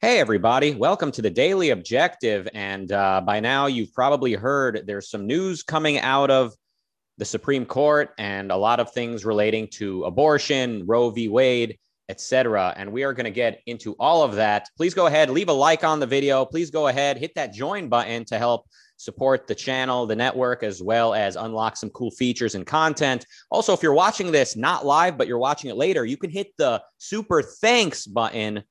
Hey, everybody. Welcome to the Daily Objective. And uh, by now, you've probably heard there's some news coming out of the Supreme Court and a lot of things relating to abortion, Roe v. Wade, etc. And we are going to get into all of that. Please go ahead, leave a like on the video. Please go ahead, hit that join button to help support the channel, the network, as well as unlock some cool features and content. Also, if you're watching this not live, but you're watching it later, you can hit the super thanks button,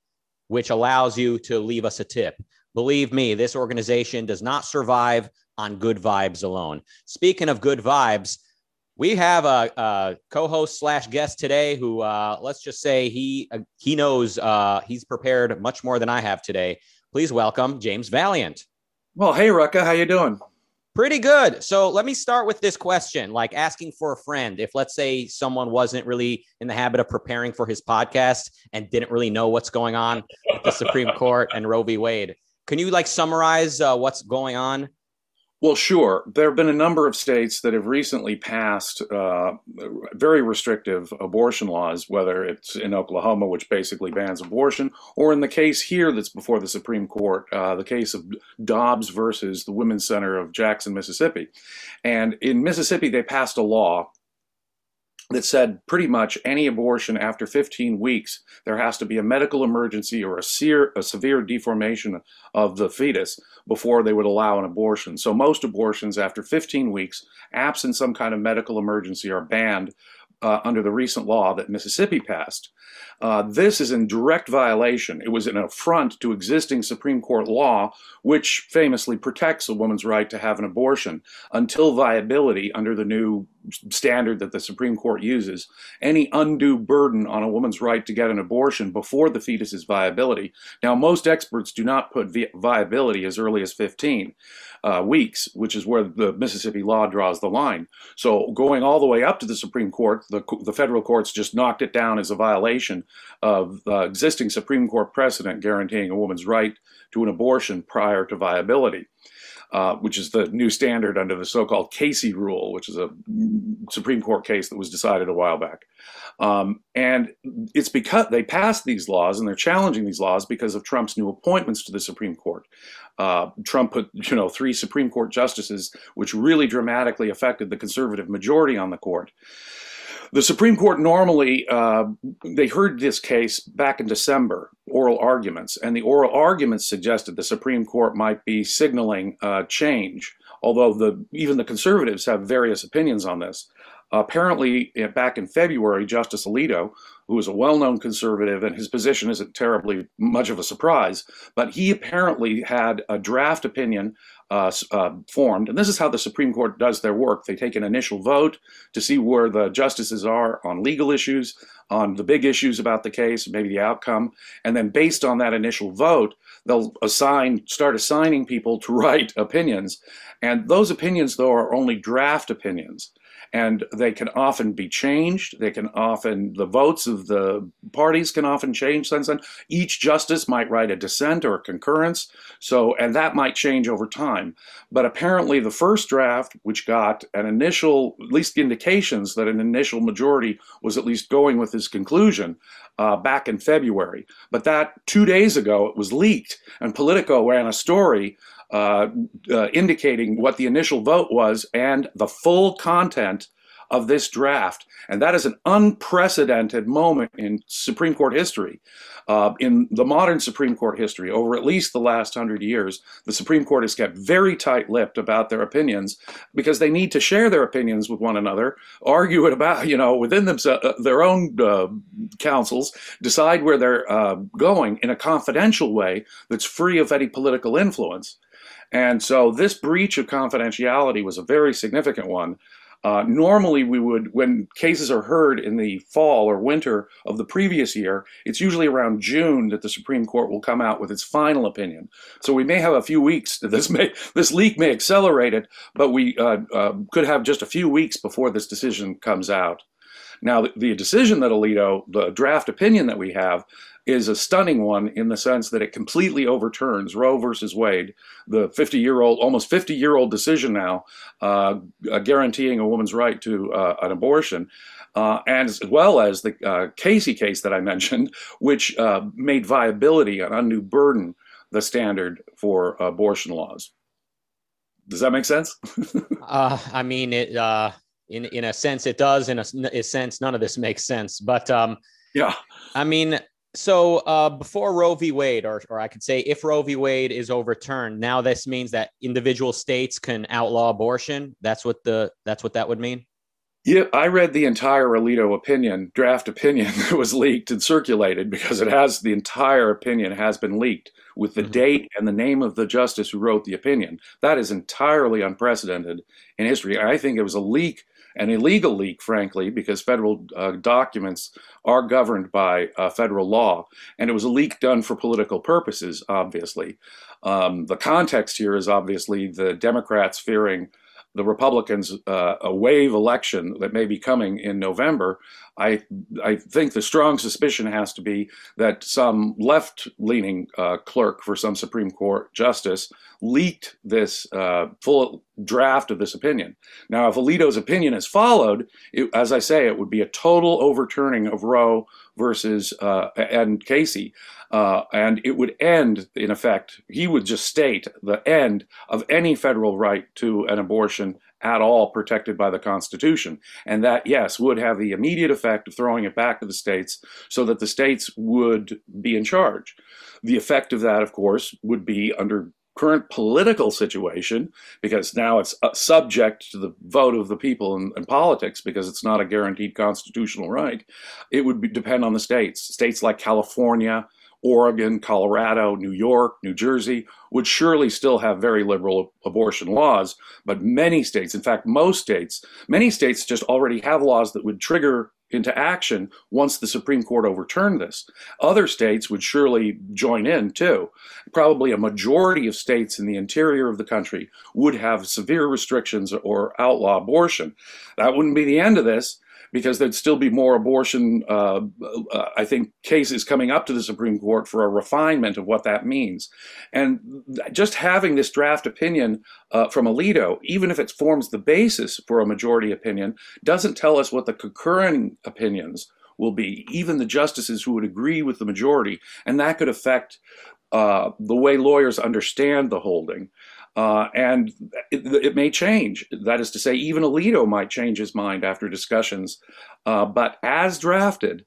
which allows you to leave us a tip. Believe me, this organization does not survive on good vibes alone. Speaking of good vibes, we have a, a co-host slash guest today who uh, let's just say he uh, he knows uh, he's prepared much more than I have today. Please welcome James Valliant. Well, hey, Rucka, how you doing? Pretty good. So let me start with this question, like asking for a friend. If let's say someone wasn't really in the habit of preparing for his podcast and didn't really know what's going on with the Supreme Court and Roe v. Wade, can you like summarize uh, what's going on well, sure. There have been a number of states that have recently passed uh, very restrictive abortion laws, whether it's in Oklahoma, which basically bans abortion, or in the case here that's before the Supreme Court, uh, the case of Dobbs versus the Women's Center of Jackson, Mississippi. And in Mississippi, they passed a law that said pretty much any abortion after 15 weeks, there has to be a medical emergency or a, seer, a severe deformation of the fetus before they would allow an abortion. So most abortions after 15 weeks, absent some kind of medical emergency, are banned uh, under the recent law that Mississippi passed. Uh, this is in direct violation. It was an affront to existing Supreme Court law, which famously protects a woman's right to have an abortion until viability under the new standard that the Supreme Court uses. Any undue burden on a woman's right to get an abortion before the fetus's viability. Now, most experts do not put vi- viability as early as 15 uh, weeks, which is where the Mississippi law draws the line. So, going all the way up to the Supreme Court, the, the federal courts just knocked it down as a violation of uh, existing Supreme Court precedent guaranteeing a woman's right to an abortion prior to viability. Uh, which is the new standard under the so-called Casey rule, which is a Supreme Court case that was decided a while back. Um, and it's because they passed these laws and they're challenging these laws because of Trump's new appointments to the Supreme Court. Uh, Trump put, you know, three Supreme Court justices, which really dramatically affected the conservative majority on the court. The Supreme Court normally, uh, they heard this case back in December, oral arguments, and the oral arguments suggested the Supreme Court might be signaling uh, change, although the, even the conservatives have various opinions on this. Apparently, back in February, Justice Alito, who is a well known conservative, and his position isn't terribly much of a surprise, but he apparently had a draft opinion uh, uh, formed. And this is how the Supreme Court does their work. They take an initial vote to see where the justices are on legal issues, on the big issues about the case, maybe the outcome. And then based on that initial vote, they'll assign, start assigning people to write opinions. And those opinions, though, are only draft opinions and they can often be changed. They can often, the votes of the parties can often change since then. Each justice might write a dissent or a concurrence, so, and that might change over time. But apparently, the first draft, which got an initial, at least indications that an initial majority was at least going with his conclusion, uh, back in February. But that two days ago, it was leaked, and Politico ran a story uh, uh, indicating what the initial vote was and the full content of this draft. And that is an unprecedented moment in Supreme Court history. Uh, in the modern Supreme Court history, over at least the last hundred years, the Supreme Court has kept very tight lipped about their opinions because they need to share their opinions with one another, argue it about, you know, within themselves, uh, their own uh, councils, decide where they're uh, going in a confidential way that's free of any political influence. And so this breach of confidentiality was a very significant one. Uh, normally, we would, when cases are heard in the fall or winter of the previous year, it's usually around June that the Supreme Court will come out with its final opinion. So we may have a few weeks. This may this leak may accelerate it, but we uh, uh, could have just a few weeks before this decision comes out. Now, the, the decision that Alito, the draft opinion that we have, is a stunning one in the sense that it completely overturns Roe versus Wade, the 50 year old, almost 50 year old decision now, uh, uh, guaranteeing a woman's right to uh, an abortion. uh, as well as the uh, Casey case that I mentioned, which uh, made viability an undue burden the standard for abortion laws. Does that make sense? uh, I mean, it uh, in in a sense it does. In a, a sense, none of this makes sense. But um, yeah, I mean, so uh, before Roe v. Wade, or or I could say if Roe v. Wade is overturned, now this means that individual states can outlaw abortion. That's what the that's what that would mean. Yeah, I read the entire Alito opinion, draft opinion that was leaked and circulated because it has the entire opinion has been leaked with the mm-hmm. date and the name of the justice who wrote the opinion. That is entirely unprecedented in history. I think it was a leak, an illegal leak, frankly, because federal uh, documents are governed by uh, federal law, and it was a leak done for political purposes, obviously. Um, the context here is obviously the Democrats fearing the Republicans uh, a wave election that may be coming in November, I I think the strong suspicion has to be that some left-leaning uh, clerk for some Supreme Court justice leaked this uh, full draft of this opinion. Now, if Alito's opinion is followed, it, as I say, it would be a total overturning of Roe versus uh, and Casey. Uh, and it would end, in effect, he would just state the end of any federal right to an abortion at all protected by the Constitution. And that, yes, would have the immediate effect of throwing it back to the states so that the states would be in charge. The effect of that, of course, would be under current political situation, because now it's uh, subject to the vote of the people in, in, politics, because it's not a guaranteed constitutional right, it would be, depend on the states. States like California, Oregon, Colorado, New York, New Jersey would surely still have very liberal abortion laws, but many states, in fact, most states, many states just already have laws that would trigger into action once the Supreme Court overturned this. Other states would surely join in too. Probably a majority of states in the interior of the country would have severe restrictions or outlaw abortion. That wouldn't be the end of this because there'd still be more abortion, uh, uh, I think, cases coming up to the Supreme Court for a refinement of what that means. And just having this draft opinion uh, from Alito, even if it forms the basis for a majority opinion, doesn't tell us what the concurring opinions will be, even the justices who would agree with the majority. And that could affect uh, the way lawyers understand the holding. Uh, and it, it, may change. That is to say, even Alito might change his mind after discussions. Uh, but as drafted,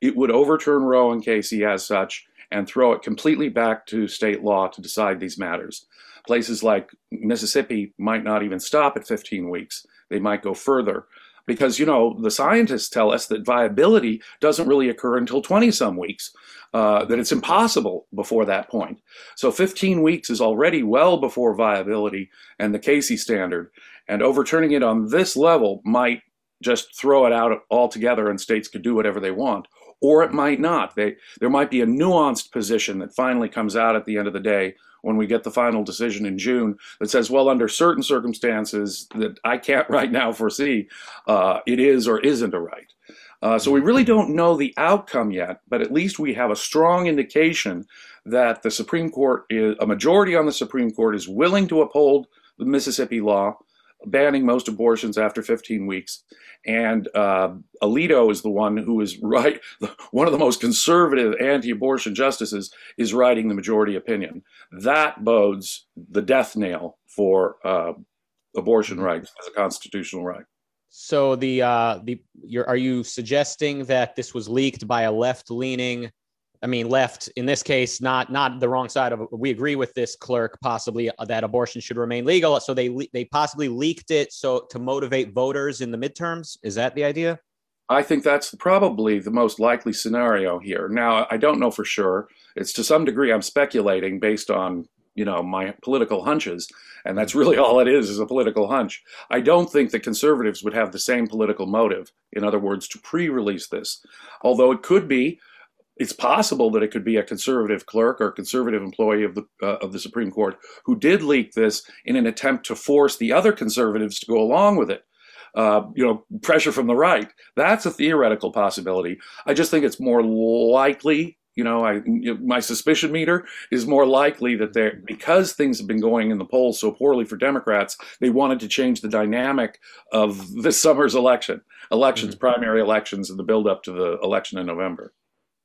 it would overturn Roe and Casey as such and throw it completely back to state law to decide these matters. Places like Mississippi might not even stop at 15 weeks, they might go further because you know the scientists tell us that viability doesn't really occur until 20 some weeks uh, that it's impossible before that point. So 15 weeks is already well before viability and the casey standard and overturning it on this level might just throw it out altogether and states could do whatever they want or it might not. They, there might be a nuanced position that finally comes out at the end of the day when we get the final decision in June that says, well, under certain circumstances that I can't right now foresee, uh, it is or isn't a right. Uh, so we really don't know the outcome yet, but at least we have a strong indication that the Supreme Court, is, a majority on the Supreme Court, is willing to uphold the Mississippi law banning most abortions after 15 weeks. And uh, Alito is the one who is right, one of the most conservative anti abortion justices is writing the majority opinion. That bodes the death nail for uh, abortion mm-hmm. rights as a constitutional right. So the uh, the are you suggesting that this was leaked by a left leaning I mean, left in this case, not not the wrong side of. We agree with this clerk possibly uh, that abortion should remain legal. So they they possibly leaked it so to motivate voters in the midterms. Is that the idea? I think that's probably the most likely scenario here. Now, I don't know for sure. It's to some degree I'm speculating based on you know my political hunches, and that's really all it is is a political hunch. I don't think the conservatives would have the same political motive. In other words, to pre-release this, although it could be it's possible that it could be a conservative clerk or conservative employee of the uh, of the Supreme Court who did leak this in an attempt to force the other conservatives to go along with it. Uh, you know, pressure from the right. That's a theoretical possibility. I just think it's more likely You know, I my suspicion meter is more likely that they're because things have been going in the polls so poorly for Democrats, they wanted to change the dynamic of this summer's election, elections, mm-hmm. primary elections, and the build up to the election in November.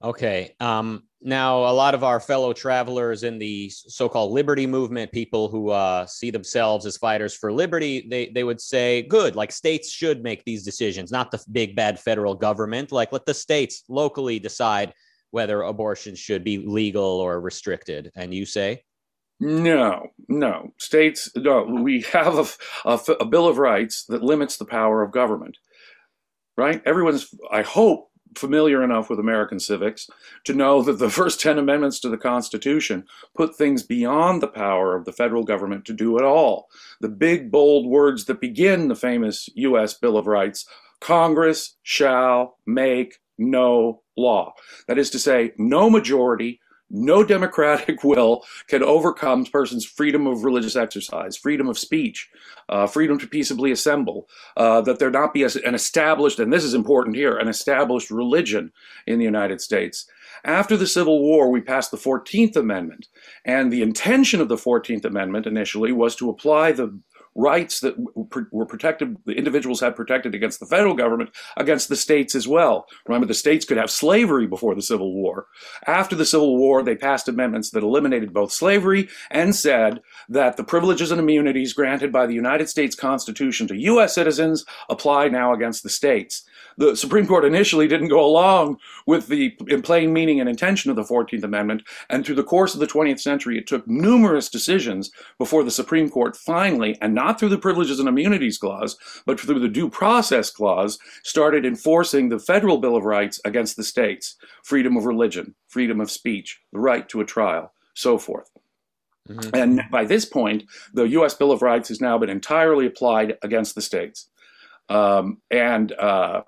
Okay. Um, now, a lot of our fellow travelers in the so-called liberty movement, people who uh, see themselves as fighters for liberty, they they would say, "Good, like states should make these decisions, not the big bad federal government. Like let the states locally decide whether abortion should be legal or restricted." And you say, "No, no, states. No, we have a, a, a bill of rights that limits the power of government." Right? Everyone's, I hope, familiar enough with American civics to know that the first 10 amendments to the Constitution put things beyond the power of the federal government to do at all. The big, bold words that begin the famous U.S. Bill of Rights Congress shall make no law. That is to say, no majority, no democratic will can overcome a person's freedom of religious exercise, freedom of speech, uh, freedom to peaceably assemble, uh, that there not be an established, and this is important here, an established religion in the United States. After the Civil War, we passed the 14th Amendment, and the intention of the 14th Amendment initially was to apply the rights that were protected, the individuals had protected against the federal government, against the states as well. Remember, the states could have slavery before the Civil War. After the Civil War, they passed amendments that eliminated both slavery and said that the privileges and immunities granted by the United States Constitution to U.S. citizens apply now against the states the Supreme Court initially didn't go along with the plain meaning and intention of the 14th Amendment. And through the course of the 20th century, it took numerous decisions before the Supreme Court finally, and not through the Privileges and Immunities Clause, but through the Due Process Clause, started enforcing the federal Bill of Rights against the states freedom of religion, freedom of speech, the right to a trial, so forth. Mm-hmm. And by this point, the U.S. Bill of Rights has now been entirely applied against the states. Um, and uh,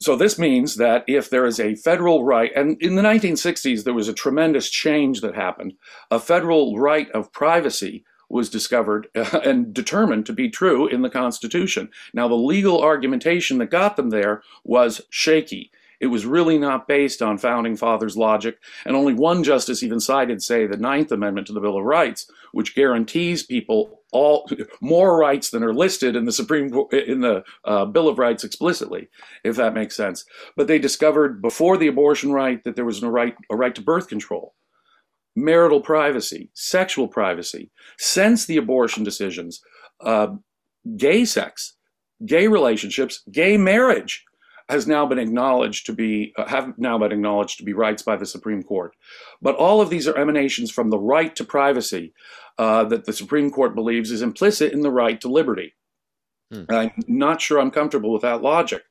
so this means that if there is a federal right, and in the 1960s, there was a tremendous change that happened. A federal right of privacy was discovered and determined to be true in the Constitution. Now, the legal argumentation that got them there was shaky. It was really not based on founding fathers' logic, and only one justice even cited, say, the Ninth Amendment to the Bill of Rights, which guarantees people all more rights than are listed in the Supreme in the uh, Bill of Rights explicitly, if that makes sense. But they discovered before the abortion right that there was a right a right to birth control, marital privacy, sexual privacy. Since the abortion decisions, uh, gay sex, gay relationships, gay marriage has now been acknowledged to be uh, have now been acknowledged to be rights by the Supreme Court. But all of these are emanations from the right to privacy uh, that the Supreme Court believes is implicit in the right to liberty. Hmm. I'm not sure I'm comfortable with that logic.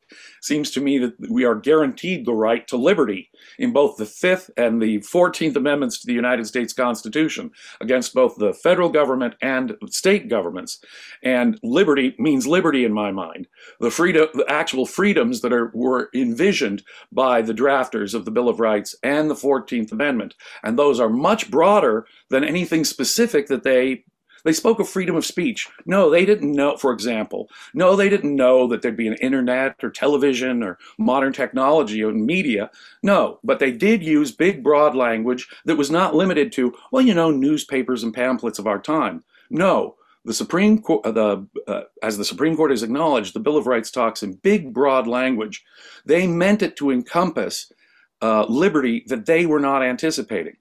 Seems to me that we are guaranteed the right to liberty in both the Fifth and the Fourteenth Amendments to the United States Constitution against both the federal government and state governments. And liberty means liberty in my mind. The freedom, the actual freedoms that are were envisioned by the drafters of the Bill of Rights and the Fourteenth Amendment, and those are much broader than anything specific that they they spoke of freedom of speech. No, they didn't know, for example, no, they didn't know that there'd be an internet or television or modern technology or media. No, but they did use big, broad language that was not limited to, well, you know, newspapers and pamphlets of our time. No, the Supreme Court, uh, the, uh, as the Supreme Court has acknowledged, the Bill of Rights talks in big, broad language. They meant it to encompass uh, liberty that they were not anticipating.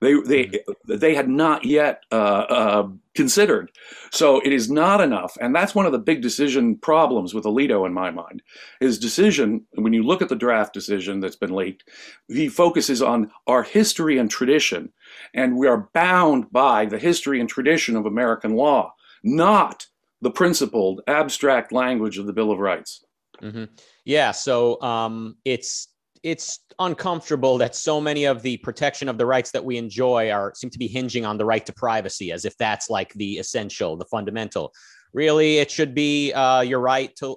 They they mm-hmm. they had not yet uh, uh, considered. So it is not enough, and that's one of the big decision problems with Alito in my mind. His decision, when you look at the draft decision that's been leaked, he focuses on our history and tradition, and we are bound by the history and tradition of American law, not the principled abstract language of the Bill of Rights. Mm-hmm. Yeah, so um, it's it's uncomfortable that so many of the protection of the rights that we enjoy are seem to be hinging on the right to privacy as if that's like the essential the fundamental. Really it should be uh, your right to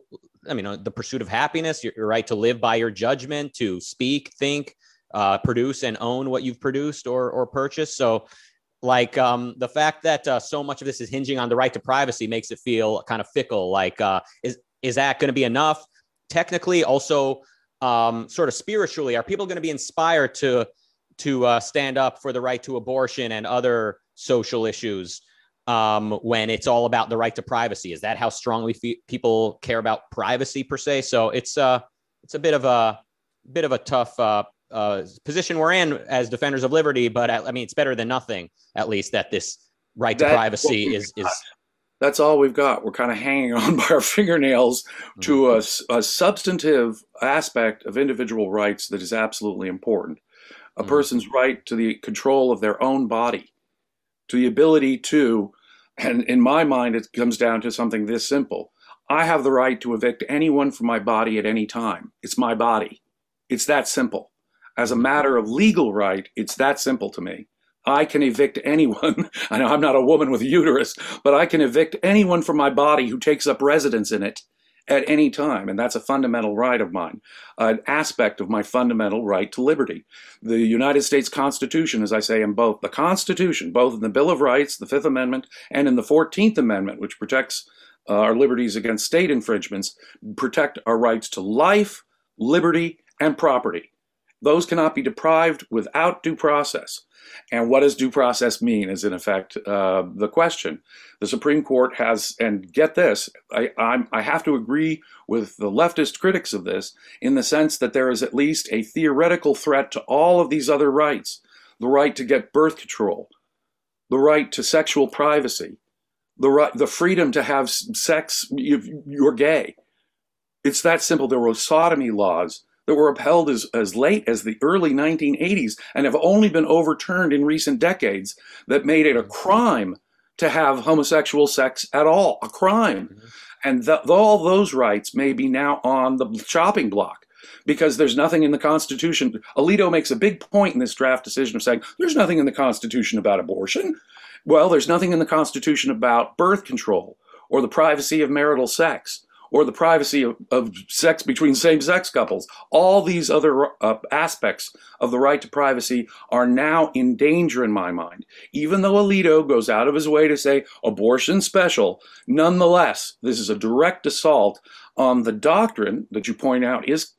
i mean uh, the pursuit of happiness your, your, right to live by your judgment to speak think uh, produce and own what you've produced or or purchased. So like um, the fact that uh, so much of this is hinging on the right to privacy makes it feel kind of fickle like uh, is is that going to be enough? Technically also um, sort of spiritually? Are people going to be inspired to to uh, stand up for the right to abortion and other social issues um, when it's all about the right to privacy? Is that how strongly fe- people care about privacy per se? So it's uh, it's a bit of a bit of a tough uh, uh, position we're in as defenders of liberty, but I, I mean it's better than nothing. At least that this right to privacy is is that's all we've got. We're kind of hanging on by our fingernails to mm-hmm. a, a, substantive aspect of individual rights that is absolutely important. A mm-hmm. person's right to the control of their own body, to the ability to, and in my mind, it comes down to something this simple. I have the right to evict anyone from my body at any time. It's my body. It's that simple. As a mm-hmm. matter of legal right, it's that simple to me. I can evict anyone. I know I'm not a woman with a uterus, but I can evict anyone from my body who takes up residence in it at any time. And that's a fundamental right of mine, an aspect of my fundamental right to liberty. The United States Constitution, as I say in both the Constitution, both in the Bill of Rights, the Fifth Amendment, and in the 14th Amendment, which protects uh, our liberties against state infringements, protect our rights to life, liberty, and property. Those cannot be deprived without due process. And what does due process mean is, in effect, uh, the question. The Supreme Court has, and get this, I, I'm, I have to agree with the leftist critics of this in the sense that there is at least a theoretical threat to all of these other rights the right to get birth control, the right to sexual privacy, the, right, the freedom to have sex, if you're gay. It's that simple. There were sodomy laws that were upheld as, as late as the early 1980s and have only been overturned in recent decades that made it a crime to have homosexual sex at all, a crime. Mm-hmm. And th- all those rights may be now on the chopping block because there's nothing in the Constitution. Alito makes a big point in this draft decision of saying there's nothing in the Constitution about abortion. Well, there's nothing in the Constitution about birth control or the privacy of marital sex or the privacy of, of sex between same sex couples. All these other uh, aspects of the right to privacy are now in danger in my mind. Even though Alito goes out of his way to say abortion special, nonetheless, this is a direct assault on the doctrine that you point out is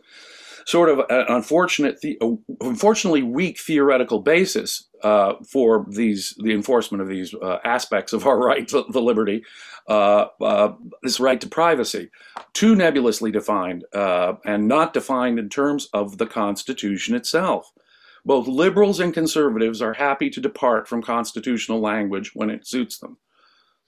sort of an unfortunate, the, unfortunately weak theoretical basis uh, for these the enforcement of these uh, aspects of our right to liberty, uh, uh, this right to privacy, too nebulously defined uh, and not defined in terms of the Constitution itself. Both liberals and conservatives are happy to depart from constitutional language when it suits them.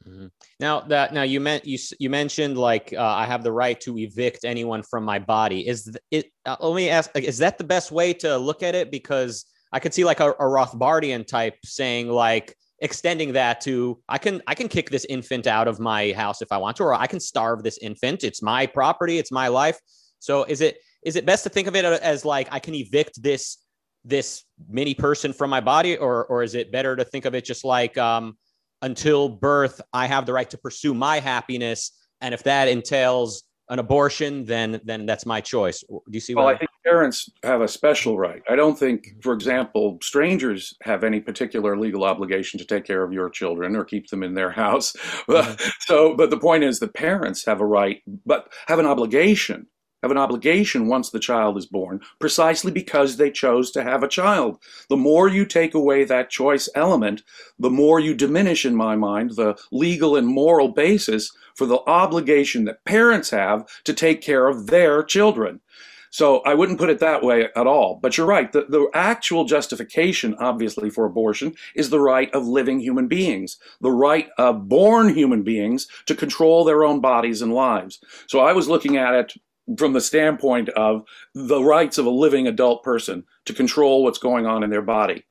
Mm-hmm. Now that now you meant you you mentioned like uh, I have the right to evict anyone from my body. Is it? Uh, let me ask: Is that the best way to look at it? Because I could see like a, a Rothbardian type saying like extending that to I can I can kick this infant out of my house if I want to, or I can starve this infant. It's my property. It's my life. So is it is it best to think of it as like I can evict this this mini person from my body, or or is it better to think of it just like um, until birth, I have the right to pursue my happiness. And if that entails an abortion, then then that's my choice. Do you see? Well, I, I think parents have a special right. I don't think, for example, strangers have any particular legal obligation to take care of your children or keep them in their house. Mm-hmm. so, but the point is, the parents have a right, but have an obligation have an obligation once the child is born, precisely because they chose to have a child. The more you take away that choice element, the more you diminish, in my mind, the legal and moral basis for the obligation that parents have to take care of their children. So I wouldn't put it that way at all. But you're right. The, the actual justification, obviously, for abortion is the right of living human beings, the right of born human beings to control their own bodies and lives. So I was looking at it from the standpoint of the rights of a living adult person to control what's going on in their body.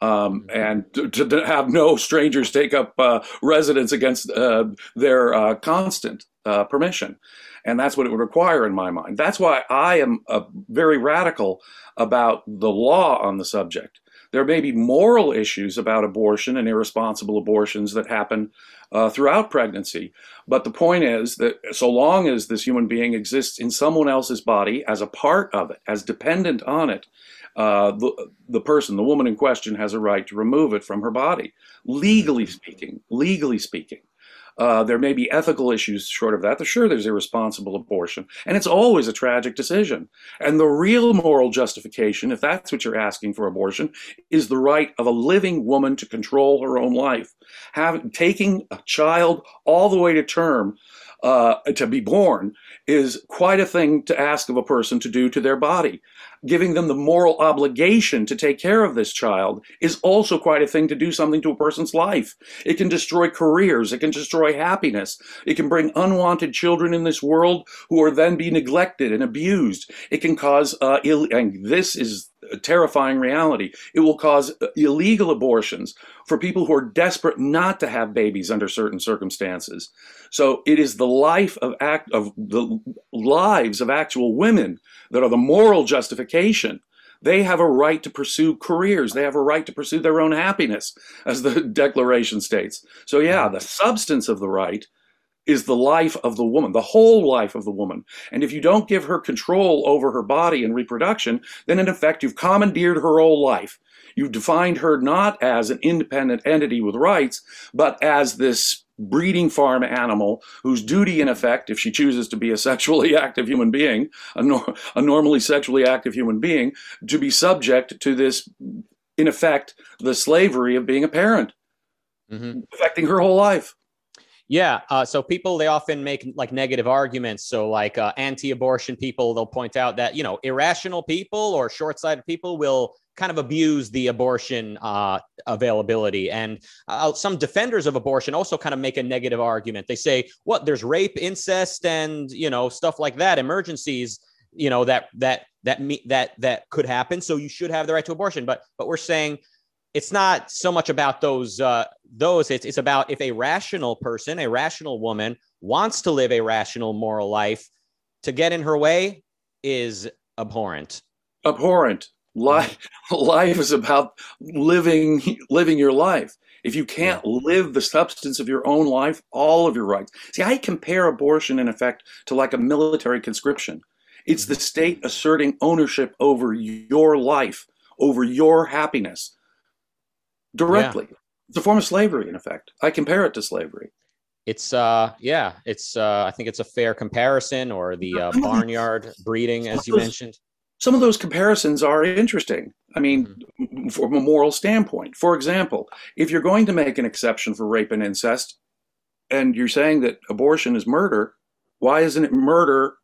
Um, mm-hmm. and to, to, have no strangers take up uh, residence against uh, their uh, constant uh, permission. And that's what it would require in my mind. That's why I am uh, very radical about the law on the subject. There may be moral issues about abortion and irresponsible abortions that happen uh, throughout pregnancy. But the point is that so long as this human being exists in someone else's body as a part of it, as dependent on it, uh, the, the person, the woman in question, has a right to remove it from her body, legally speaking. Legally speaking. Uh, there may be ethical issues short of that. Sure, there's irresponsible abortion, and it's always a tragic decision. And the real moral justification, if that's what you're asking for abortion, is the right of a living woman to control her own life. Taking a child all the way to term uh, to be born is quite a thing to ask of a person to do to their body. Giving them the moral obligation to take care of this child is also quite a thing to do something to a person's life. It can destroy careers. It can destroy happiness. It can bring unwanted children in this world who are then be neglected and abused. It can cause, uh, Ill- and this is a terrifying reality. It will cause illegal abortions for people who are desperate not to have babies under certain circumstances. So it is the life of act of the lives of actual women that are the moral justification. They have a right to pursue careers. They have a right to pursue their own happiness, as the Declaration states. So yeah, mm-hmm. the substance of the right is the life of the woman, the whole life of the woman. And if you don't give her control over her body and reproduction, then in effect you've commandeered her whole life. You've defined her not as an independent entity with rights, but as this breeding farm animal whose duty, in effect, if she chooses to be a sexually active human being, a, nor- a normally sexually active human being, to be subject to this, in effect, the slavery of being a parent, mm-hmm. affecting her whole life. Yeah. Uh, so people they often make like negative arguments. So like uh, anti-abortion people, they'll point out that you know irrational people or short-sighted people will kind of abuse the abortion uh, availability. And uh, some defenders of abortion also kind of make a negative argument. They say, "What? There's rape, incest, and you know stuff like that, emergencies." You know that that that me, that that could happen. So you should have the right to abortion. But but we're saying it's not so much about those uh, those it's, it's about if a rational person a rational woman wants to live a rational moral life to get in her way is abhorrent. Abhorrent. Life life is about living living your life. If you can't live the substance of your own life all of your rights. See i compare abortion in effect to like a military conscription. It's the state asserting ownership over your life over your happiness directly. Yeah. It's a form of slavery, in effect. I compare it to slavery. It's uh yeah, it's uh I think it's a fair comparison or the uh, barnyard breeding as you mentioned. Some of those comparisons are interesting. I mean, mm-hmm. from a moral standpoint. For example, if you're going to make an exception for rape and incest and you're saying that abortion is murder, why isn't it murder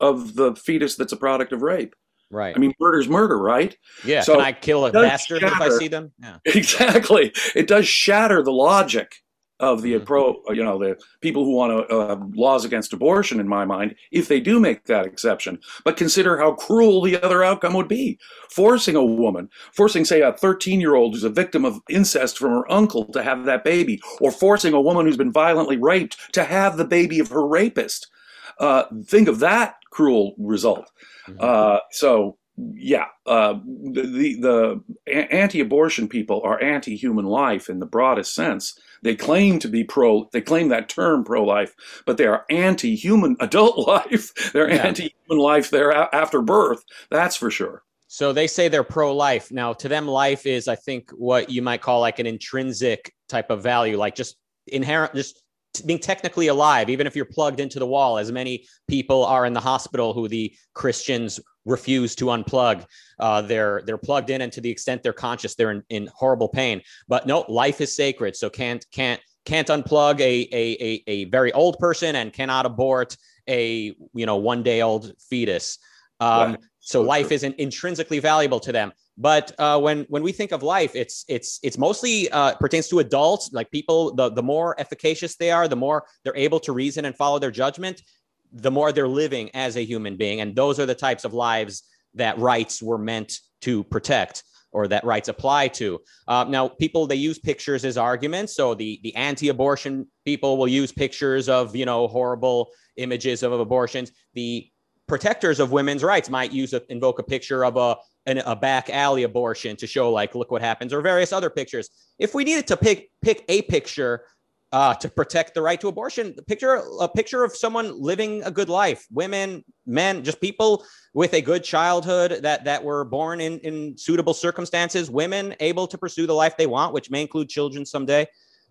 of the fetus that's a product of rape? Right. I mean, murder's murder, right? Yeah. So Can I kill a bastard shatter, if I see them? Yeah. Exactly. It does shatter the logic of the mm-hmm. pro, you know, the people who want to uh, laws against abortion. In my mind, if they do make that exception, but consider how cruel the other outcome would be: forcing a woman, forcing, say, a 13-year-old who's a victim of incest from her uncle to have that baby, or forcing a woman who's been violently raped to have the baby of her rapist. Uh, think of that cruel result. Mm-hmm. Uh, so yeah, uh, the the anti-abortion people are anti-human life in the broadest sense. They claim to be pro. They claim that term pro-life, but they are anti-human adult life. They're yeah. anti-human life there after birth. That's for sure. So they say they're pro-life. Now, to them, life is, I think, what you might call like an intrinsic type of value, like just inherent, just being technically alive, even if you're plugged into the wall, as many people are in the hospital who the Christians refuse to unplug. Uh, they're they're plugged in, and to the extent they're conscious, they're in, in horrible pain. But no, life is sacred, so can't can't can't unplug a, a a a very old person and cannot abort a you know one day old fetus. Um, So life isn't intrinsically valuable to them. But uh, when when we think of life, it's it's it's mostly uh, pertains to adults, like people. The the more efficacious they are, the more they're able to reason and follow their judgment, the more they're living as a human being, and those are the types of lives that rights were meant to protect or that rights apply to. Uh, now, people they use pictures as arguments. So the the anti-abortion people will use pictures of you know horrible images of abortions. The protectors of women's rights might use a, invoke a picture of a an, a back alley abortion to show like look what happens or various other pictures. If we needed to pick pick a picture uh, to protect the right to abortion picture a picture of someone living a good life women men just people with a good childhood that that were born in in suitable circumstances women able to pursue the life they want which may include children someday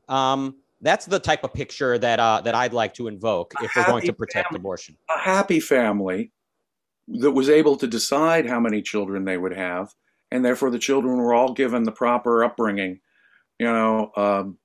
um, That's the type of picture that uh, that I'd like to invoke if we're going to protect family, abortion. A happy family that was able to decide how many children they would have, and therefore the children were all given the proper upbringing. You know, um,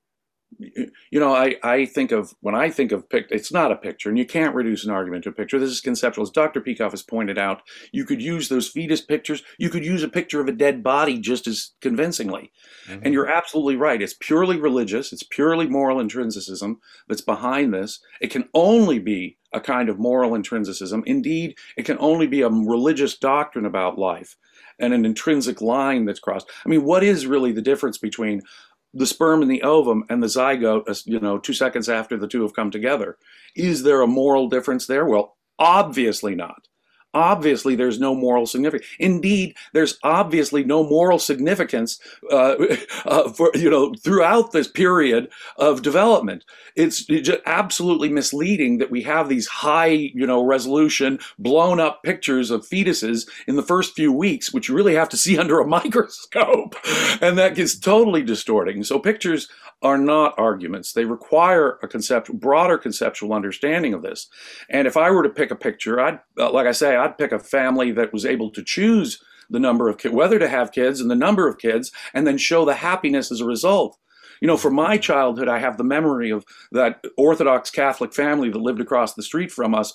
you know, I, I think of when I think of pic, it's not a picture, and you can't reduce an argument to a picture. This is conceptual. As Dr. Peikoff has pointed out, you could use those fetus pictures. You could use a picture of a dead body just as convincingly. Mm-hmm. And you're absolutely right. It's purely religious. It's purely moral intrinsicism that's behind this. It can only be a kind of moral intrinsicism. Indeed, it can only be a religious doctrine about life and an intrinsic line that's crossed. I mean, what is really the difference between the sperm and the ovum and the zygote, uh, you know, two seconds after the two have come together. Is there a moral difference there? Well, obviously not obviously there's no moral significance. Indeed, there's obviously no moral significance uh, uh, for you know throughout this period of development. It's just absolutely misleading that we have these high you know resolution blown up pictures of fetuses in the first few weeks, which you really have to see under a microscope, and that gets totally distorting. So pictures are not arguments. They require a concept, broader conceptual understanding of this. And if I were to pick a picture, I'd, uh, like I say, I'd pick a family that was able to choose the number of kids, whether to have kids and the number of kids, and then show the happiness as a result. You know, from my childhood, I have the memory of that Orthodox Catholic family that lived across the street from us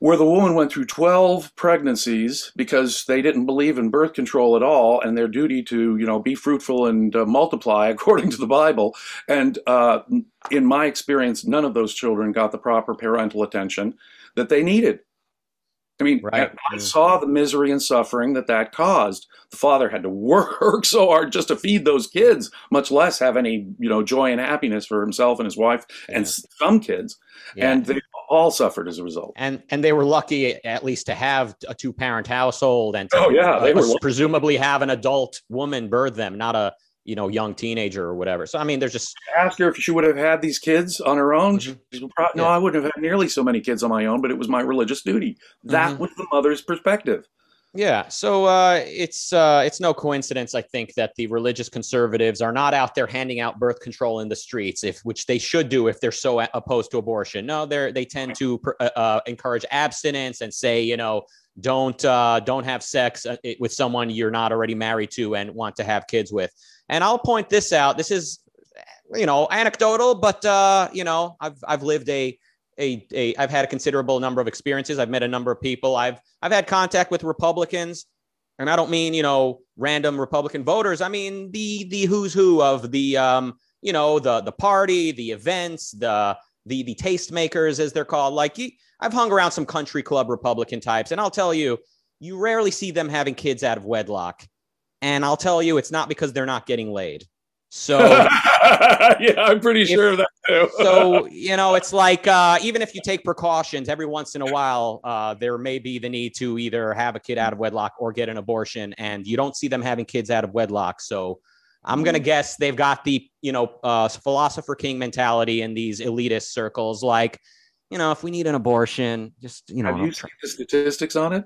where the woman went through 12 pregnancies because they didn't believe in birth control at all and their duty to you know be fruitful and uh, multiply according to the bible and uh, in my experience none of those children got the proper parental attention that they needed I mean, right. I saw the misery and suffering that that caused. The father had to work so hard just to feed those kids, much less have any, you know, joy and happiness for himself and his wife yeah. and some kids. Yeah. And they all suffered as a result. And and they were lucky at least to have a two parent household and to, oh yeah, they uh, were presumably have an adult woman birth them, not a you know young teenager or whatever. So I mean, there's just ask her if she would have had these kids on her own. Mm-hmm. Probably, no, yeah. I wouldn't have had nearly so many kids on my own, but it was my religious duty. That mm-hmm. was the mother's perspective. Yeah, so uh, it's uh, it's no coincidence, I think, that the religious conservatives are not out there handing out birth control in the streets, if which they should do if they're so opposed to abortion. No, they they tend to uh, uh, encourage abstinence and say, you know, don't uh, don't have sex uh, with someone you're not already married to and want to have kids with. And I'll point this out. This is, you know, anecdotal, but you know, I've I've lived a a, a I've had a considerable number of experiences. I've met a number of people. I've I've had contact with Republicans, and I don't mean you know random Republican voters. I mean the the who's who of the um you know the the party, the events, the the the tastemakers as they're called. Like I've hung around some country club Republican types, and I'll tell you, you rarely see them having kids out of wedlock. And I'll tell you, it's not because they're not getting laid. So yeah, I'm pretty if, sure of that too. so you know, it's like uh, even if you take precautions, every once in a while, uh, there may be the need to either have a kid out of wedlock or get an abortion, and you don't see them having kids out of wedlock. So I'm gonna mm-hmm. guess they've got the you know uh, philosopher king mentality in these elitist circles, like you know, if we need an abortion, just you know, have you seen the statistics on it?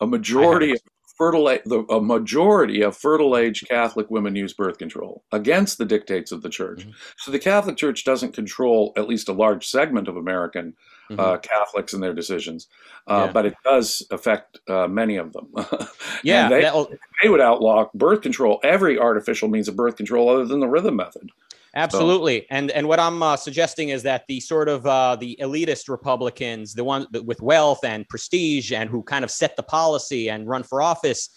A majority of fertile the a majority of fertile age Catholic women use birth control against the dictates of the church. Mm-hmm. So the Catholic Church doesn't control at least a large segment of American uh, mm-hmm. uh, Catholics and their decisions, uh, yeah. but it does affect uh, many of them. yeah, they, they would outlaw birth control, every artificial means of birth control other than the rhythm method. Absolutely, so. and and what I'm uh, suggesting is that the sort of uh, the elitist Republicans, the ones with wealth and prestige, and who kind of set the policy and run for office,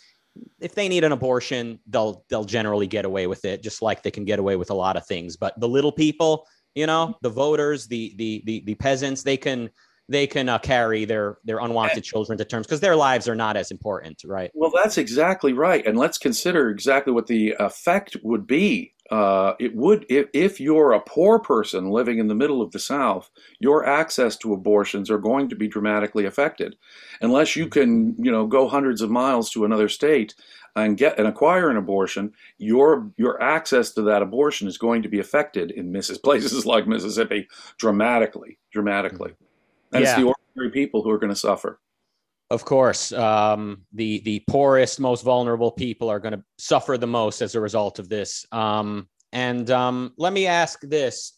if they need an abortion, they'll they'll generally get away with it, just like they can get away with a lot of things. But the little people, you know, the voters, the the the, the peasants, they can they can uh, carry their their unwanted children to terms because their lives are not as important, right? Well, that's exactly right, and let's consider exactly what the effect would be uh, it would if, if you're a poor person living in the middle of the South, your access to abortions are going to be dramatically affected, unless you can you know go hundreds of miles to another state and get and acquire an abortion. Your your access to that abortion is going to be affected in places like Mississippi dramatically, dramatically, and yeah. it's the ordinary people who are going to suffer. Of course, um, the the poorest, most vulnerable people are going to suffer the most as a result of this. Um, and um, let me ask this: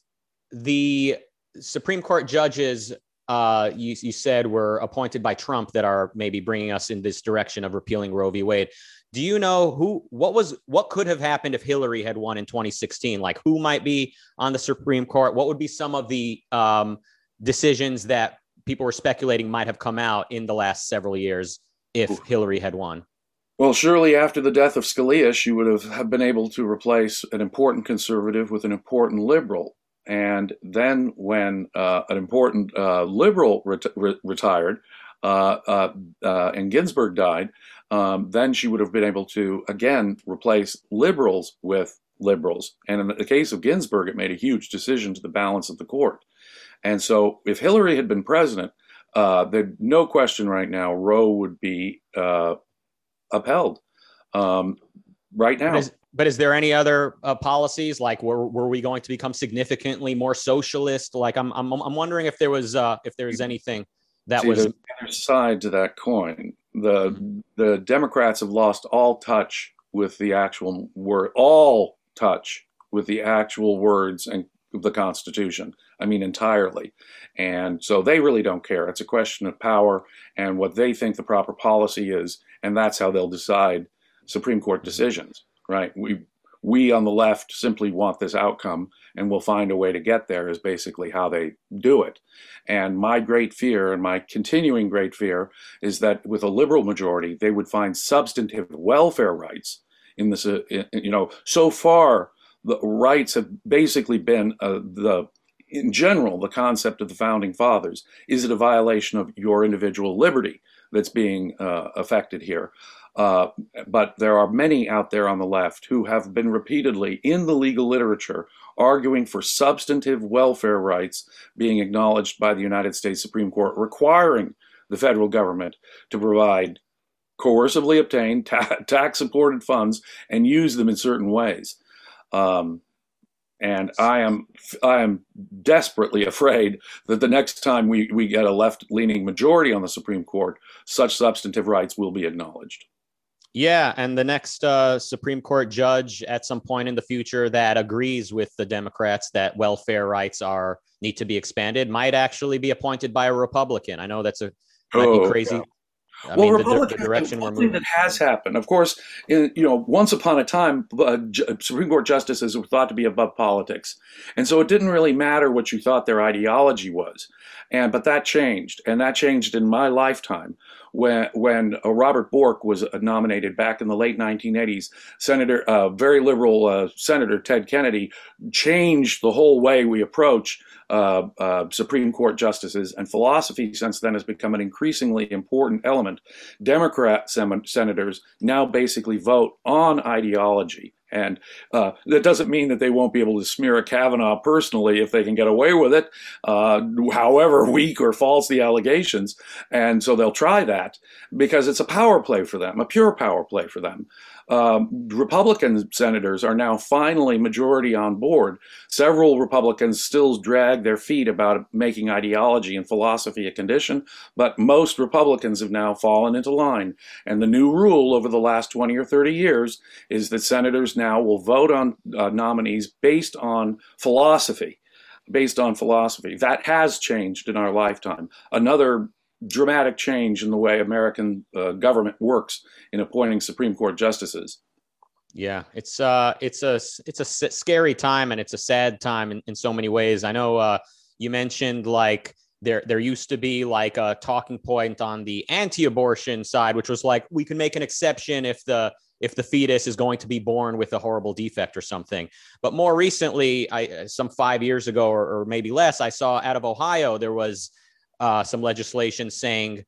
the Supreme Court judges uh, you, you said were appointed by Trump that are maybe bringing us in this direction of repealing Roe v. Wade. Do you know who, what was, what could have happened if Hillary had won in 2016? Like who might be on the Supreme Court? What would be some of the um, decisions that people were speculating might have come out in the last several years if Hillary had won? Well, surely after the death of Scalia, she would have been able to replace an important conservative with an important liberal. And then, when uh, an important uh, liberal ret- re- retired uh, uh, uh, and Ginsburg died, um, then she would have been able to again replace liberals with liberals. And in the case of Ginsburg, it made a huge decision to the balance of the court. And so, if Hillary had been president, uh, there's no question right now Roe would be upheld um, right now. But is there any other uh, policies like were, were we going to become significantly more socialist? Like I'm I'm, I'm wondering if there was uh, if there was anything that See, was the other side to that coin. The mm-hmm. the Democrats have lost all touch with the actual word, all touch with the actual words and the Constitution. I mean, entirely. And so they really don't care. It's a question of power and what they think the proper policy is, and that's how they'll decide Supreme Court mm-hmm. decisions right? We we on the left simply want this outcome and we'll find a way to get there is basically how they do it. And my great fear and my continuing great fear is that with a liberal majority, they would find substantive welfare rights in this, uh, you know, so far the rights have basically been uh, the in general, the concept of the founding fathers is it a violation of your individual liberty that's being uh, affected here? Uh, but there are many out there on the left who have been repeatedly in the legal literature arguing for substantive welfare rights being acknowledged by the United States Supreme Court, requiring the federal government to provide coercively obtained ta- tax supported funds and use them in certain ways. Um, and I am I am desperately afraid that the next time we, we get a left leaning majority on the Supreme Court, such substantive rights will be acknowledged. Yeah, and the next uh, Supreme Court judge at some point in the future that agrees with the Democrats that welfare rights are need to be expanded might actually be appointed by a Republican. I know that's a might oh, be crazy. Yeah. I well, mean, Republicans, the, the direction we're moving. that has happened. Of course, in, you know, once upon a time, uh, Supreme Court justices were thought to be above politics, and so it didn't really matter what you thought their ideology was. And but that changed, and that changed in my lifetime when when uh, Robert Bork was uh, nominated back in the late 1980s. Senator, uh, very liberal uh, Senator Ted Kennedy changed the whole way we approach uh, uh, Supreme Court justices, and philosophy since then has become an increasingly important element. Democrat sem- senators now basically vote on ideology. And uh, that doesn't mean that they won't be able to smear a Kavanaugh personally if they can get away with it, uh, however weak or false the allegations. And so they'll try that because it's a power play for them, a pure power play for them. Um, Republican senators are now finally majority on board. Several Republicans still drag their feet about making ideology and philosophy a condition, but most Republicans have now fallen into line. And the new rule over the last 20 or 30 years is that senators now will vote on uh, nominees based on philosophy based on philosophy. That has changed in our lifetime. Another dramatic change in the way American uh, government works in appointing Supreme Court justices. Yeah, it's uh, it's a it's a scary time and it's a sad time in, in so many ways. I know uh, you mentioned like there there used to be like a talking point on the anti-abortion side, which was like we can make an exception if the if the fetus is going to be born with a horrible defect or something. But more recently, I some five years ago or, or maybe less, I saw out of Ohio there was uh, some legislation saying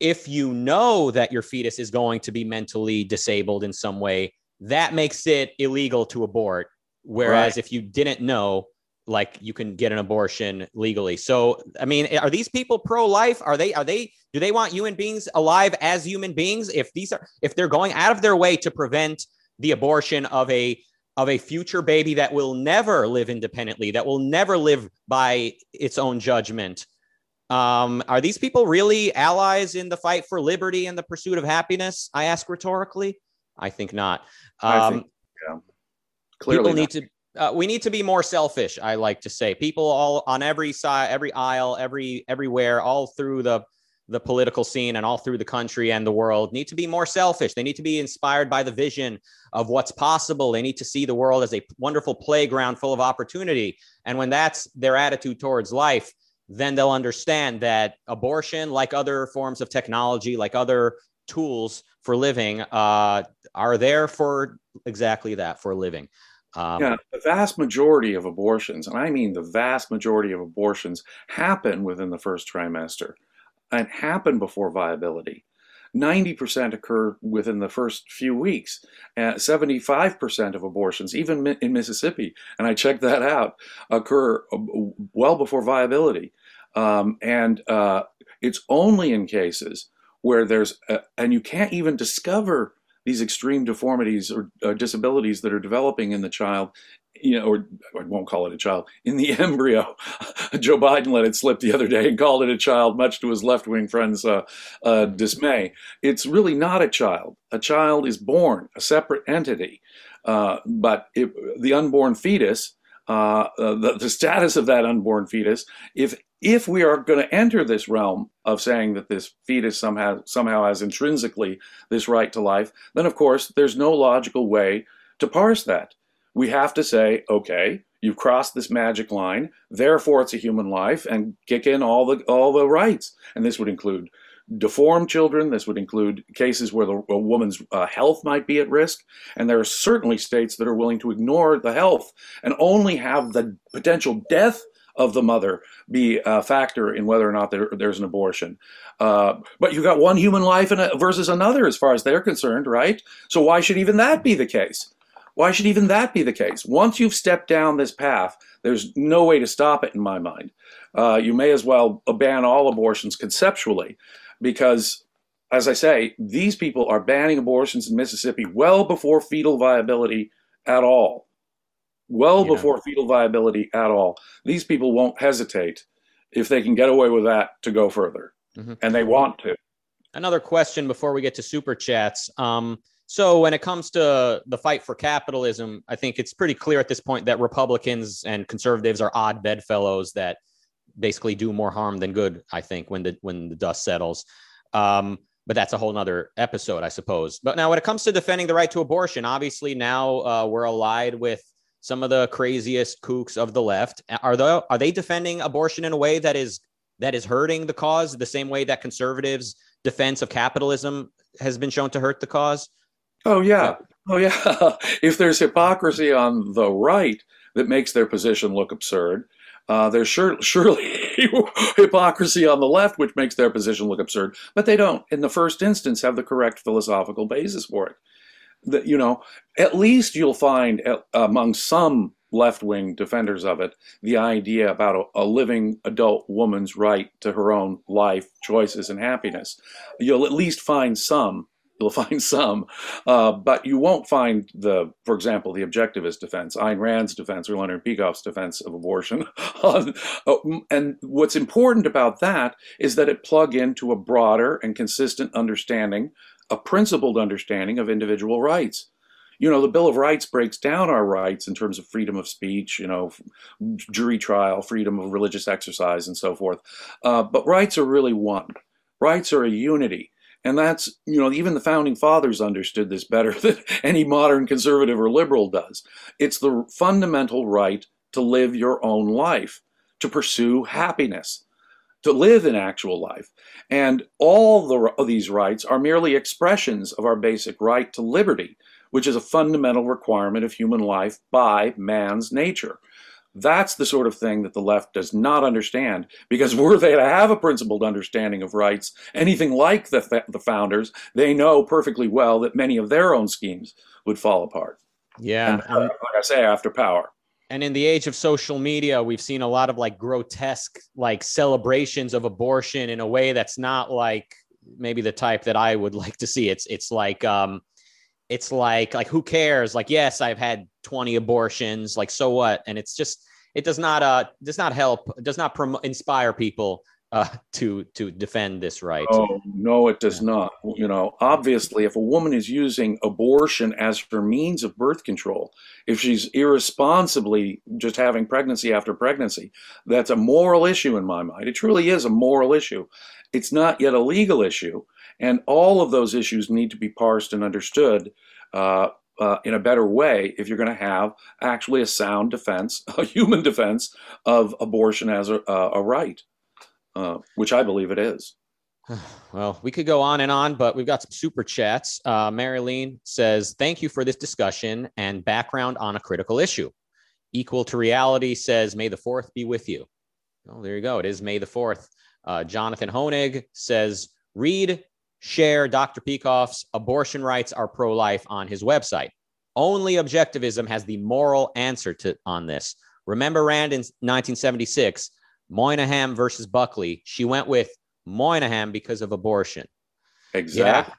if you know that your fetus is going to be mentally disabled in some way, that makes it illegal to abort. Whereas right. if you didn't know, like you can get an abortion legally. So, I mean, are these people pro-life? Are they? Are they? Do they want human beings alive as human beings? If these are, if they're going out of their way to prevent the abortion of a of a future baby that will never live independently, that will never live by its own judgment, um, are these people really allies in the fight for liberty and the pursuit of happiness? I ask rhetorically. I think not. Um, think, yeah. Clearly, people need to uh, we need to be more selfish. I like to say people all on every side, every aisle, every everywhere, all through the the political scene and all through the country and the world need to be more selfish. They need to be inspired by the vision of what's possible. They need to see the world as a wonderful playground full of opportunity. And when that's their attitude towards life, then they'll understand that abortion, like other forms of technology, like other tools for living, uh, are there for exactly that for living. Um, yeah, the vast majority of abortions, and I mean the vast majority of abortions, happen within the first trimester and happen before viability. 90% occur within the first few weeks. Uh, 75% of abortions, even in Mississippi, and I checked that out, occur uh, well before viability. Um, and uh, it's only in cases where there's, a, and you can't even discover these extreme deformities or uh, disabilities that are developing in the child you know, or I won't call it a child, in the embryo. Joe Biden let it slip the other day and called it a child, much to his left wing friends' uh, uh, dismay. It's really not a child. A child is born, a separate entity. Uh, but it, the unborn fetus, uh, uh, the, the status of that unborn fetus, if if we are going to enter this realm of saying that this fetus somehow somehow has intrinsically this right to life, then of course there's no logical way to parse that. We have to say, okay, you've crossed this magic line, therefore it's a human life, and kick in all the all the rights. And this would include deformed children. This would include cases where the, a woman's uh, health might be at risk. And there are certainly states that are willing to ignore the health and only have the potential death of the mother be a factor in whether or not there, there's an abortion. Uh, but you've got one human life a, versus another as far as they're concerned, right? So why should even that be the case? Why should even that be the case? Once you've stepped down this path, there's no way to stop it in my mind. Uh, you may as well ban all abortions conceptually because as I say, these people are banning abortions in Mississippi well before fetal viability at all well yeah. before fetal viability at all. These people won't hesitate if they can get away with that to go further, mm-hmm. and they want to. Another question before we get to super chats. Um, so when it comes to the fight for capitalism, I think it's pretty clear at this point that Republicans and conservatives are odd bedfellows that basically do more harm than good. I think when the when the dust settles. Um, but that's a whole nother episode, I suppose. But now, when it comes to defending the right to abortion, obviously now uh, we're allied with some of the craziest kooks of the left. Are they are they defending abortion in a way that is that is hurting the cause the same way that conservatives' defense of capitalism has been shown to hurt the cause? Oh yeah. Oh yeah. if there's hypocrisy on the right that makes their position look absurd, uh, there's sure, surely hypocrisy on the left, which makes their position look absurd. But they don't, in the first instance, have the correct philosophical basis for it that you know at least you'll find uh, among some left-wing defenders of it the idea about a, a, living adult woman's right to her own life choices and happiness you'll at least find some you'll find some uh, but you won't find the for example the objectivist defense Ayn Rand's defense or Leonard Peikoff's defense of abortion uh, and what's important about that is that it plug into a broader and consistent understanding a principled understanding of individual rights. You know, the Bill of Rights breaks down our rights in terms of freedom of speech, you know, jury trial, freedom of religious exercise, and so forth. Uh, but rights are really one. Rights are a unity. And that's, you know, even the founding fathers understood this better than any modern conservative or liberal does. It's the fundamental right to live your own life, to pursue happiness, to live in actual life. And all the, these rights are merely expressions of our basic right to liberty, which is a fundamental requirement of human life by man's nature. That's the sort of thing that the left does not understand because were they to have a principled understanding of rights, anything like the, the founders, they know perfectly well that many of their own schemes would fall apart. Yeah. And, uh, like I say, after power and in the age of social media we've seen a lot of like grotesque like celebrations of abortion in a way that's not like maybe the type that i would like to see it's it's like um it's like like who cares like yes i've had 20 abortions like so what and it's just it does not uh does not help does not prom- inspire people uh, to to defend this right. Oh no, it does yeah. not. You know, obviously, if a woman is using abortion as her means of birth control, if she's irresponsibly just having pregnancy after pregnancy, that's a moral issue in my mind. It truly is a moral issue. It's not yet a legal issue, and all of those issues need to be parsed and understood. Uh, uh, in a better way if you're going to have actually a sound defense, a human defense of abortion as a, a right. Uh, which I believe it is. Well, we could go on and on, but we've got some super chats. Uh, Marilyn says, Thank you for this discussion and background on a critical issue. Equal to reality says, May the 4th be with you. Oh, there you go. It is May the 4th. Uh, Jonathan Hoenig says, Read, share Dr. Peikoff's Abortion Rights Are Pro Life on his website. Only objectivism has the moral answer to on this. Remember Rand in 1976 Moynihan versus Buckley. She went with Moynihan because of abortion. Exactly. Yeah.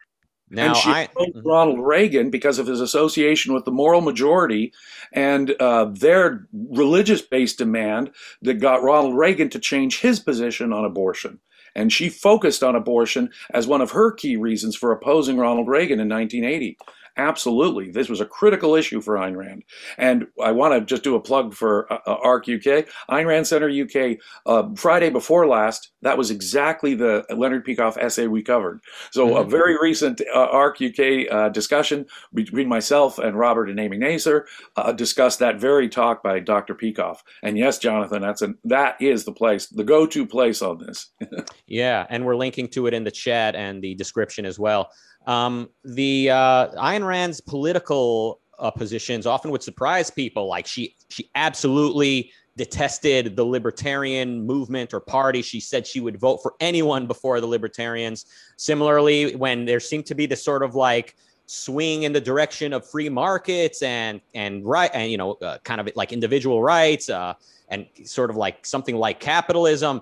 Now, and she I, mm-hmm. Ronald Reagan because of his association with the moral majority and uh, their religious based demand that got Ronald Reagan to change his position on abortion. And she focused on abortion as one of her key reasons for opposing Ronald Reagan in 1980. Absolutely. This was a critical issue for Ayn Rand. And I want to just do a plug for uh, uh ARC UK. Ayn Rand Center UK, uh, Friday before last, that was exactly the Leonard Peikoff essay we covered. So mm-hmm. a very recent uh, ARC UK uh, discussion between myself and Robert and Amy Nasr uh, discussed that very talk by Dr. Peikoff. And yes, Jonathan, that's a, that is the place, the go-to place on this. yeah, and we're linking to it in the chat and the description as well. Um, the uh, Ayn Rand's political uh, positions often would surprise people. Like she, she absolutely detested the libertarian movement or party. She said she would vote for anyone before the libertarians. Similarly, when there seemed to be this sort of like swing in the direction of free markets and and right and you know uh, kind of like individual rights uh, and sort of like something like capitalism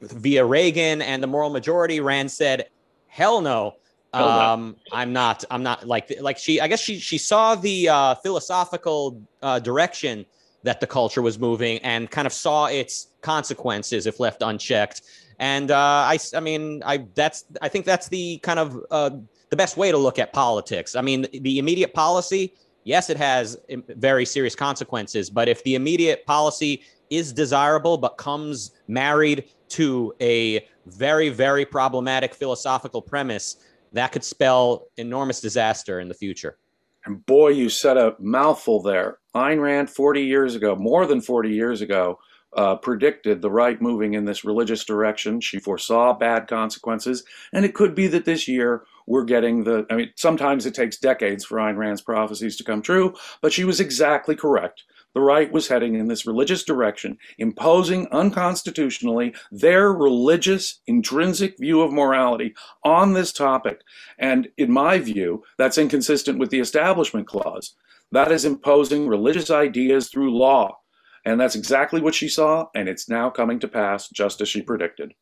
via Reagan and the moral majority, Rand said, "Hell no." Um i'm not i'm not like like she i guess she she saw the uh philosophical uh direction that the culture was moving and kind of saw its consequences if left unchecked. And uh i i mean i that's i think that's the kind of uh the best way to look at politics. I mean the immediate policy yes it has very serious consequences but if the immediate policy is desirable but comes married to a very very problematic philosophical premise that could spell enormous disaster in the future. And boy, you said a mouthful there. Ayn Rand, 40 years ago, more than 40 years ago, uh, predicted the right moving in this religious direction. She foresaw bad consequences. And it could be that this year we're getting the, I mean, sometimes it takes decades for Ayn Rand's prophecies to come true, but she was exactly correct the right was heading in this religious direction, imposing unconstitutionally their religious intrinsic view of morality on this topic. And in my view, that's inconsistent with the Establishment Clause. That is imposing religious ideas through law. And that's exactly what she saw, and it's now coming to pass just as she predicted.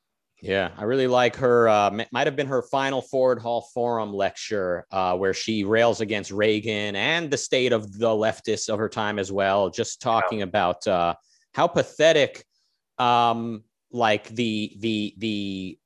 Yeah, I really like her. Uh, might have been her final Ford Hall Forum lecture, uh, where she rails against Reagan and the state of the leftists of her time as well. Just talking yeah. about uh, how pathetic, um, like the the the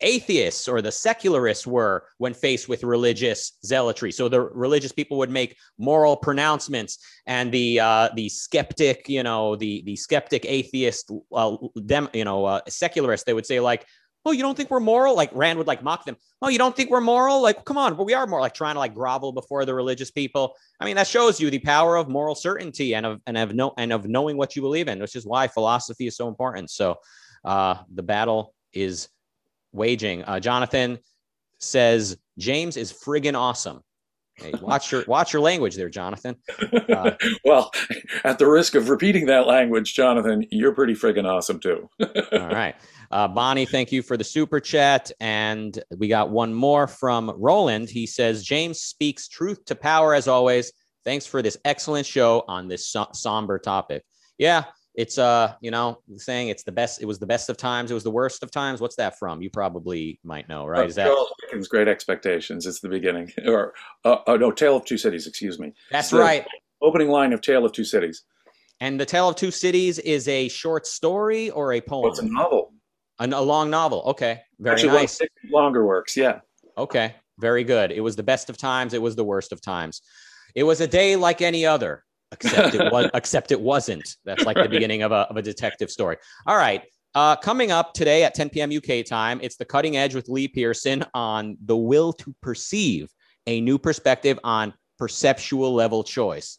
atheists or the secularists were when faced with religious zealotry. So the religious people would make moral pronouncements, and the uh, the skeptic, you know, the the skeptic atheist, uh, them, you know, uh, secularist, they would say like, "Oh, you don't think we're moral?" Like Rand would like mock them. "Oh, you don't think we're moral?" Like, come on, but we are more like trying to like grovel before the religious people. I mean, that shows you the power of moral certainty and of and of no and of knowing what you believe in, which is why philosophy is so important. So, uh, the battle is waging. Uh, Jonathan says James is friggin' awesome. Hey, watch your watch your language there, Jonathan. Uh, well, at the risk of repeating that language, Jonathan, you're pretty friggin' awesome too. all right, uh, Bonnie, thank you for the super chat, and we got one more from Roland. He says James speaks truth to power as always. Thanks for this excellent show on this so- somber topic. Yeah, it's uh you know saying it's the best it was the best of times it was the worst of times what's that from you probably might know right uh, is that Dickens' great expectations it's the beginning or uh, oh no tale of two cities excuse me that's right opening line of tale of two cities and the tale of two cities is a short story or a poem it's a novel An, a long novel. Okay. Very Actually, nice. Longer works. Yeah. Okay. Very good. It was the best of times. It was the worst of times. It was a day like any other, except it was except it wasn't. That's like right. the beginning of a, of a detective story. All right. Uh, coming up today at 10 p.m. UK time, it's the cutting edge with Lee Pearson on the will to perceive, a new perspective on perceptual level choice.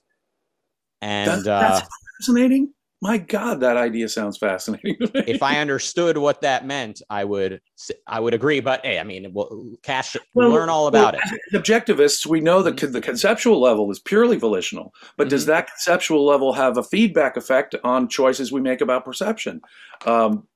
And that's, that's uh, fascinating my god that idea sounds fascinating if i understood what that meant i would i would agree but hey i mean we'll cash well, learn all about well, it objectivists we know that the conceptual level is purely volitional but mm-hmm. does that conceptual level have a feedback effect on choices we make about perception? Um,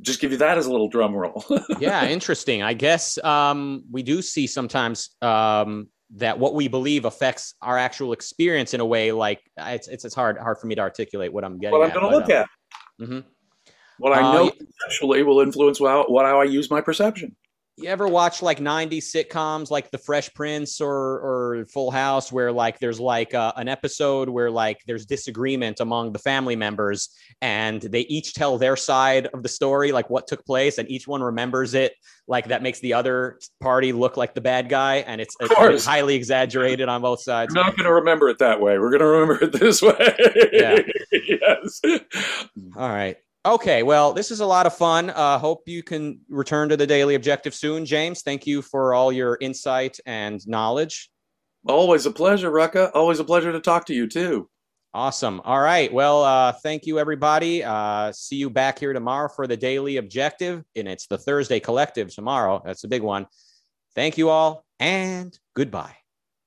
just give you that as a little drum roll. Yeah interesting. I guess um, we do see sometimes um, that what we believe affects our actual experience in a way like it's it's, it's hard hard for me to articulate what I'm getting. What I'm going to look um, at. Mm-hmm. What I uh, know uh, conceptually will influence how, what how I use my perception you ever watch like 90s sitcoms like the fresh prince or or full house where like there's like uh, an episode where like there's disagreement among the family members and they each tell their side of the story like what took place and each one remembers it like that makes the other party look like the bad guy and it's, it's highly exaggerated on both sides. We're not going to remember it that way. We're going to remember it this way. Yeah. Yes. All right Okay, well, this is a lot of fun. Uh, hope you can return to the Daily Objective soon, James. Thank you for all your insight and knowledge. Always a pleasure, Rucka. Always a pleasure to talk to you too. Awesome. All right. Well, uh, thank you, everybody. Uh, see you back here tomorrow for the Daily Objective, and it's the Thursday Collective tomorrow. That's a big one. Thank you all, and goodbye.